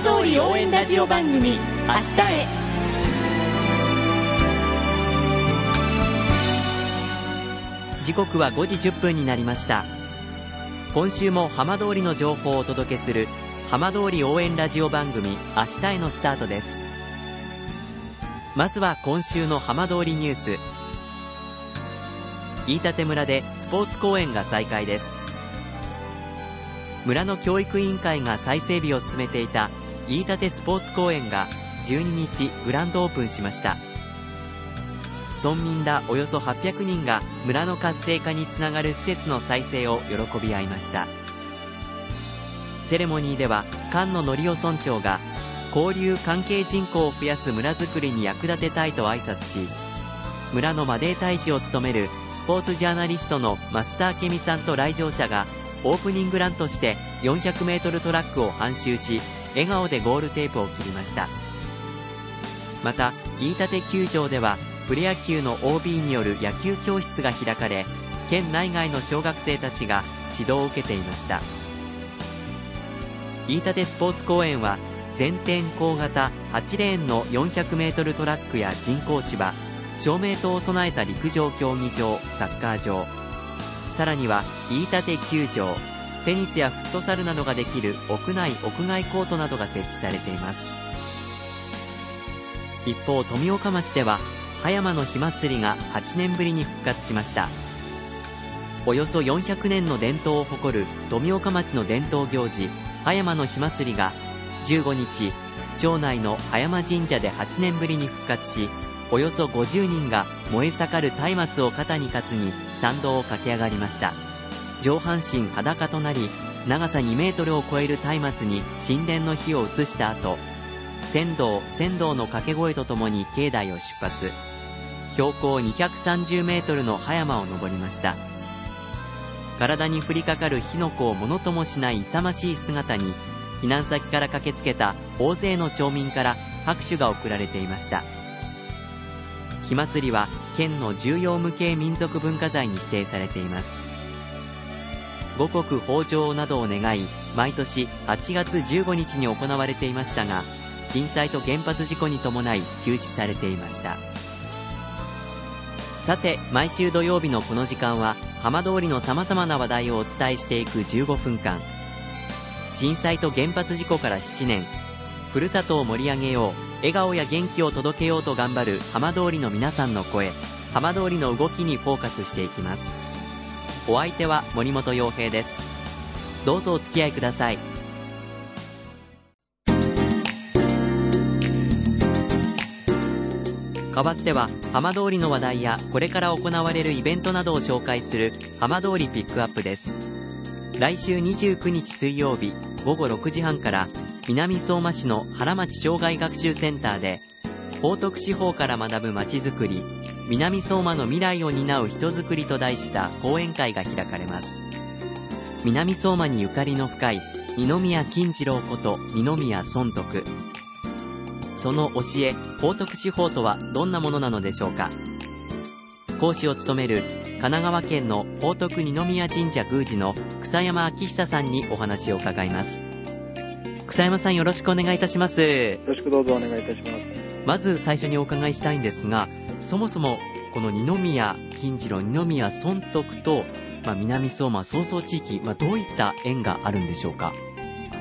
浜通り応援ラジオ番組明日へ。時刻は5時10分になりました。今週も浜通りの情報をお届けする浜通り応援ラジオ番組明日へのスタートです。まずは今週の浜通りニュース。飯舘村でスポーツ公園が再開です。村の教育委員会が再整備を進めていた飯舘スポーツ公園が12日グランドオープンしました。村民らおよそ800人が村の活性化につながる施設の再生を喜び合いました。セレモニーでは菅野則夫村長が交流関係人口を増やす村づくりに役立てたいと挨拶し村のマデー大使を務めるスポーツジャーナリストのマスターケミさんと来場者がオープニングランとして 400m トラックを半周し笑顔でゴールテープを切りました。また飯舘球場ではプロ野球の OB による野球教室が開かれ県内外の小学生たちが指導を受けていました。飯舘スポーツ公園は全天候型8レーンの 400m トラックや人工芝照明灯を備えた陸上競技場サッカー場。さらには飯舘球場。テニスやフットサルなどができる屋内屋外コートなどが設置されています。一方富岡町では葉山の火祭りが8年ぶりに復活しました。およそ400年の伝統を誇る富岡町の伝統行事葉山の火祭りが15日町内の葉山神社で8年ぶりに復活しおよそ50人が燃え盛る松明を肩に担ぎ参道を駆け上がりました。上半身裸となり長さ2メートルを超える松明に神殿の火を移した後仙道仙道の掛け声とともに境内を出発。標高230メートルの葉山を登りました。体に降りかかる火の粉をものともしない勇ましい姿に避難先から駆けつけた大勢の町民から拍手が送られていました。火祭りは県の重要無形民族文化財に指定されています。五穀豊穣などを願い毎年8月15日に行われていましたが震災と原発事故に伴い休止されていました。さて毎週土曜日のこの時間は浜通りの様々な話題をお伝えしていく15分間。震災と原発事故から7年。ふるさとを盛り上げよう。笑顔や元気を届けようと頑張る浜通りの皆さんの声。浜通りの動きにフォーカスしていきます。お相手は森本洋平です。どうぞお付き合いください。代わっては浜通りの話題やこれから行われるイベントなどを紹介する浜通りピックアップです。来週29日水曜日午後6時半から南相馬市の原町障害学習センターで報徳地方から学ぶまちづくり南相馬の未来を担う人づくりと題した講演会が開かれます。南相馬にゆかりの深い二宮金次郎こと二宮尊徳。その教え報徳地方とはどんなものなのでしょうか？講師を務める神奈川県の報徳二宮神社宮司の草山明久さんにお話を伺います。草山さんよろしくお願いいたします。よろしくどうぞお願いいたします。まず最初にお伺いしたいんですがそもそもこの二宮金次郎二宮尊徳と、まあ、南相馬曹操地域、まあ、どういった縁があるんでしょうか？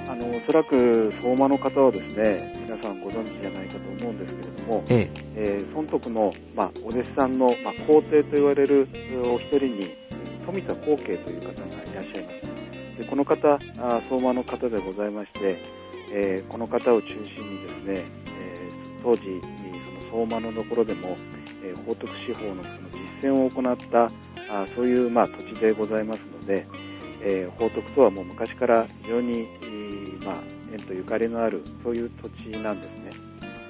あのおそらく相馬の方はですね皆さんご存知じゃないかと思うんですけれども、ええ。えー、尊徳の、まあ、お弟子さんの、まあ、皇帝と言われるお一人に富田光慶という方がいらっしゃいます。でこの方あ相馬の方でございましてえー、この方を中心にですね、えー、当時その相馬のところでも、えー、報徳司法のその実践を行ったあそういう、まあ、土地でございますので、えー、報徳とはもう昔から非常に、まあ、縁とゆかりのあるそういう土地なんですね。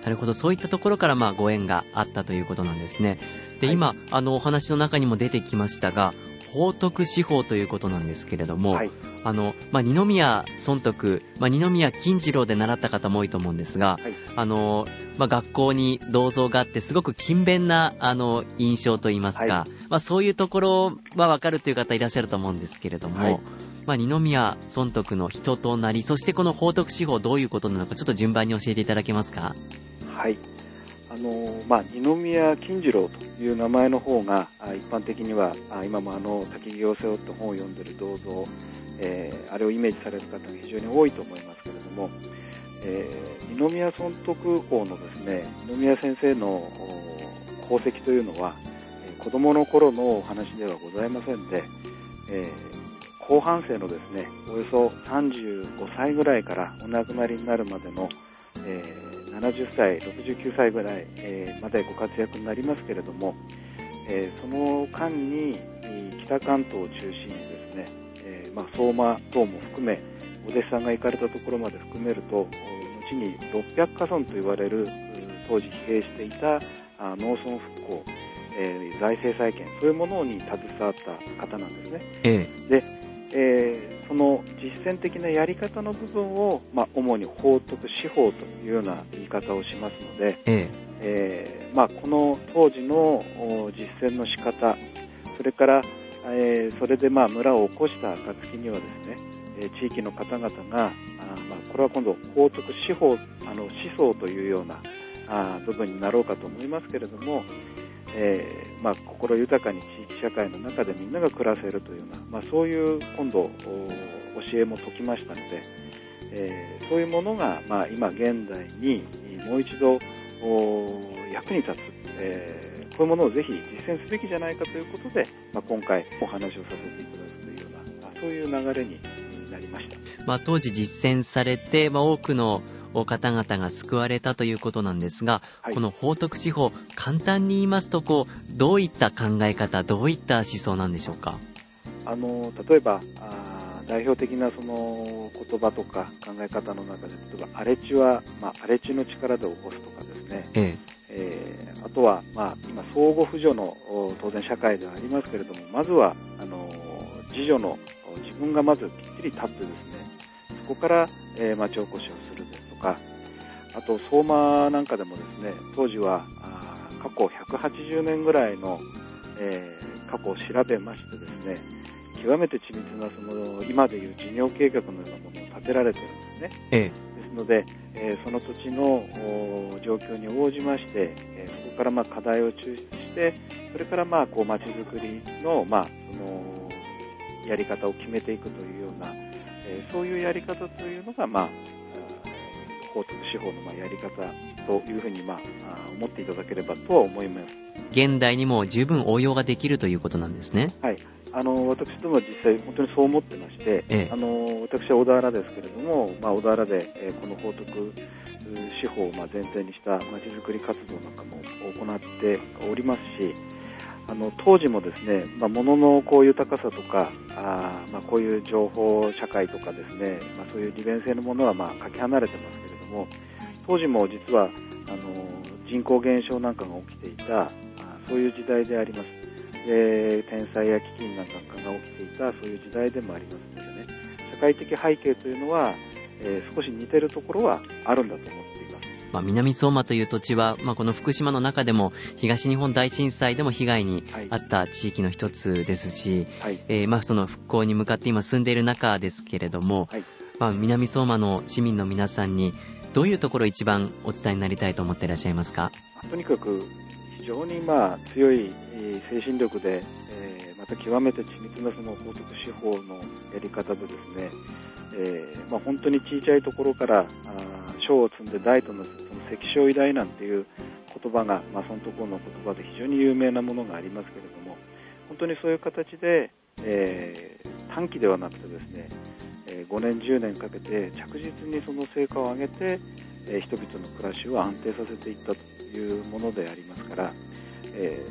なるほど、そういったところからまあご縁があったということなんですね。で、はい、今、あのお話の中にも出てきましたが、法徳司法ということなんですけれども、はい、あの、まあ、二宮尊徳、まあ、二宮金次郎で習った方も多いと思うんですが、はい、あの、まあ、学校に銅像があって、すごく勤勉な、あの、印象といいますか、はい、まあ、そういうところはわかるという方いらっしゃると思うんですけれども、まあ、二宮尊徳の人となり、そしてこの法徳司法どういうことなのか、ちょっと順番に教えていただけますか？はい。あのまあ、二宮金次郎という名前の方が一般的には今もあの焚き木を背負って本を読んでる銅像、えー、あれをイメージされる方が非常に多いと思いますけれども、えー、二宮尊徳王のですね二宮先生の功績というのは子供の頃のお話ではございませんで、えー、後半生のですねおよそ35歳ぐらいからお亡くなりになるまでの、えー70歳、69歳ぐらい、えー、までご活躍になりますけれども、えー、その間に北関東を中心にですね、えー、まあ、相馬等も含め、お弟子さんが行かれたところまで含めると、後に600家村と言われる当時疲弊していた農村復興、えー、財政再建、そういうものに携わった方なんですね。ええ、で、えーその実践的なやり方の部分を、まあ、主に法徳司法というような言い方をしますので、ええ。えー、まあ、この当時の実践の仕方それから、えー、それでまあ村を起こした暁にはですね、え地域の方々があ、まあ、これは今度法徳司法あの思想というようなあ部分になろうかと思いますけれども、えー、まあ、心豊かに地域社会の中でみんなが暮らせるというような、まあ、そういう今度教えも説きましたので、えー、そういうものが、まあ、今現代にもう一度役に立つ、えー、こういうものをぜひ実践すべきじゃないかということで、まあ、今回お話をさせていただくというような、そういう流れになりました。まあ、当時実践されて、まあ、多くの方々が救われたということなんですが、はい、この報徳地方、簡単に言いますとこう、どういった考え方、どういった思想なんでしょうか？あの例えばあ代表的なその言葉とか考え方の中で、例えば荒れ地は、まあ、荒れ地の力で起こすとかですね、ええ。えー、あとは、まあ、今、相互扶助の当然社会ではありますけれども、まずはあの自助の自分がまずきっちり立ってですね、そこから、えー、町おこしをするか、あと相馬なんかでもですね、当時は過去180年ぐらいの、えー、過去を調べましてですね、極めて緻密なその今でいう事業計画のようなものを立てられてるんですね。ええ、ですので、えー、その土地の状況に応じまして、えー、そこからまあ課題を抽出して、それからまあこう街づくりの,、まあそのやり方を決めていくというような、えー、そういうやり方というのが、まあ、法徳司法のまあやり方というふうにまあ思っていただければとは思います。現代にも十分応用ができるということなんですね。はい。あの、私ども実際本当にそう思ってまして、ええ、あの、私は小田原ですけれども、まあ、小田原で、えー、この法徳司法をまあ前提にしたまちづくり活動なんかも行っておりますし、あの当時もですね、まあ、物のこう豊かさとか、あまあ、こういう情報社会とかですね、まあ、そういう利便性のものはまあかけ離れてますけれども、当時も実はあの人口減少なんかが起きていた、そういう時代であります。で天災や飢饉なんかが起きていたそういう時代でもありますのでね、社会的背景というのは、えー、少し似てるところはあるんだと思ってまあ、南相馬という土地は、まあ、この福島の中でも東日本大震災でも被害に遭った地域の一つですし、はい、えー、まあ、その復興に向かって今住んでいる中ですけれども、はい、まあ、南相馬の市民の皆さんにどういうところ一番お伝えになりたいと思っていらっしゃいますか？とにかく非常にまあ強い精神力で、えー、また極めて緻密なその法則司法のやり方でですね、えーまあ、本当に小さいところからあ章を積んで大とのその関所偉大なんていう言葉が、まあ、そのところの言葉で非常に有名なものがありますけれども本当にそういう形で、えー、短期ではなくてですね、えー、5年10年かけて着実にその成果を上げて、えー、人々の暮らしを安定させていったというものでありますから、え、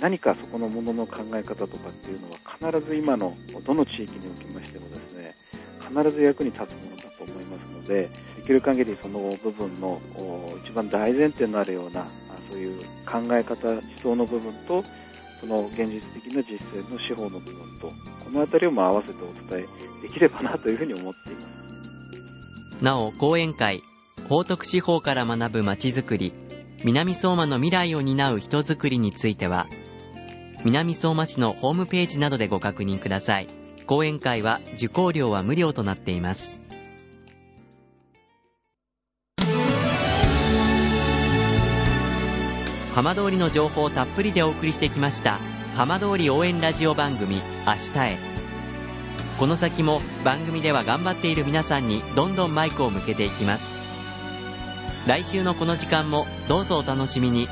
何かそこのものの考え方とかっていうのは必ず今のどの地域におきましてもですね必ず役に立つものだと思いますのできる限りその部分の一番大前提になるようなそういう考え方思想の部分とその現実的な実践の司法の部分と、このあたりをまあ合わせてお伝えできればなというふうに思っています。なお、講演会、報徳地方から学ぶまちづくり、南相馬の未来を担う人づくりについては、南相馬市のホームページなどでご確認ください。講演会は受講料は無料となっています。浜通りの情報をたっぷりでお送りしてきました浜通り応援ラジオ番組明日へ。この先も番組では頑張っている皆さんにどんどんマイクを向けていきます。来週のこの時間もどうぞお楽しみに。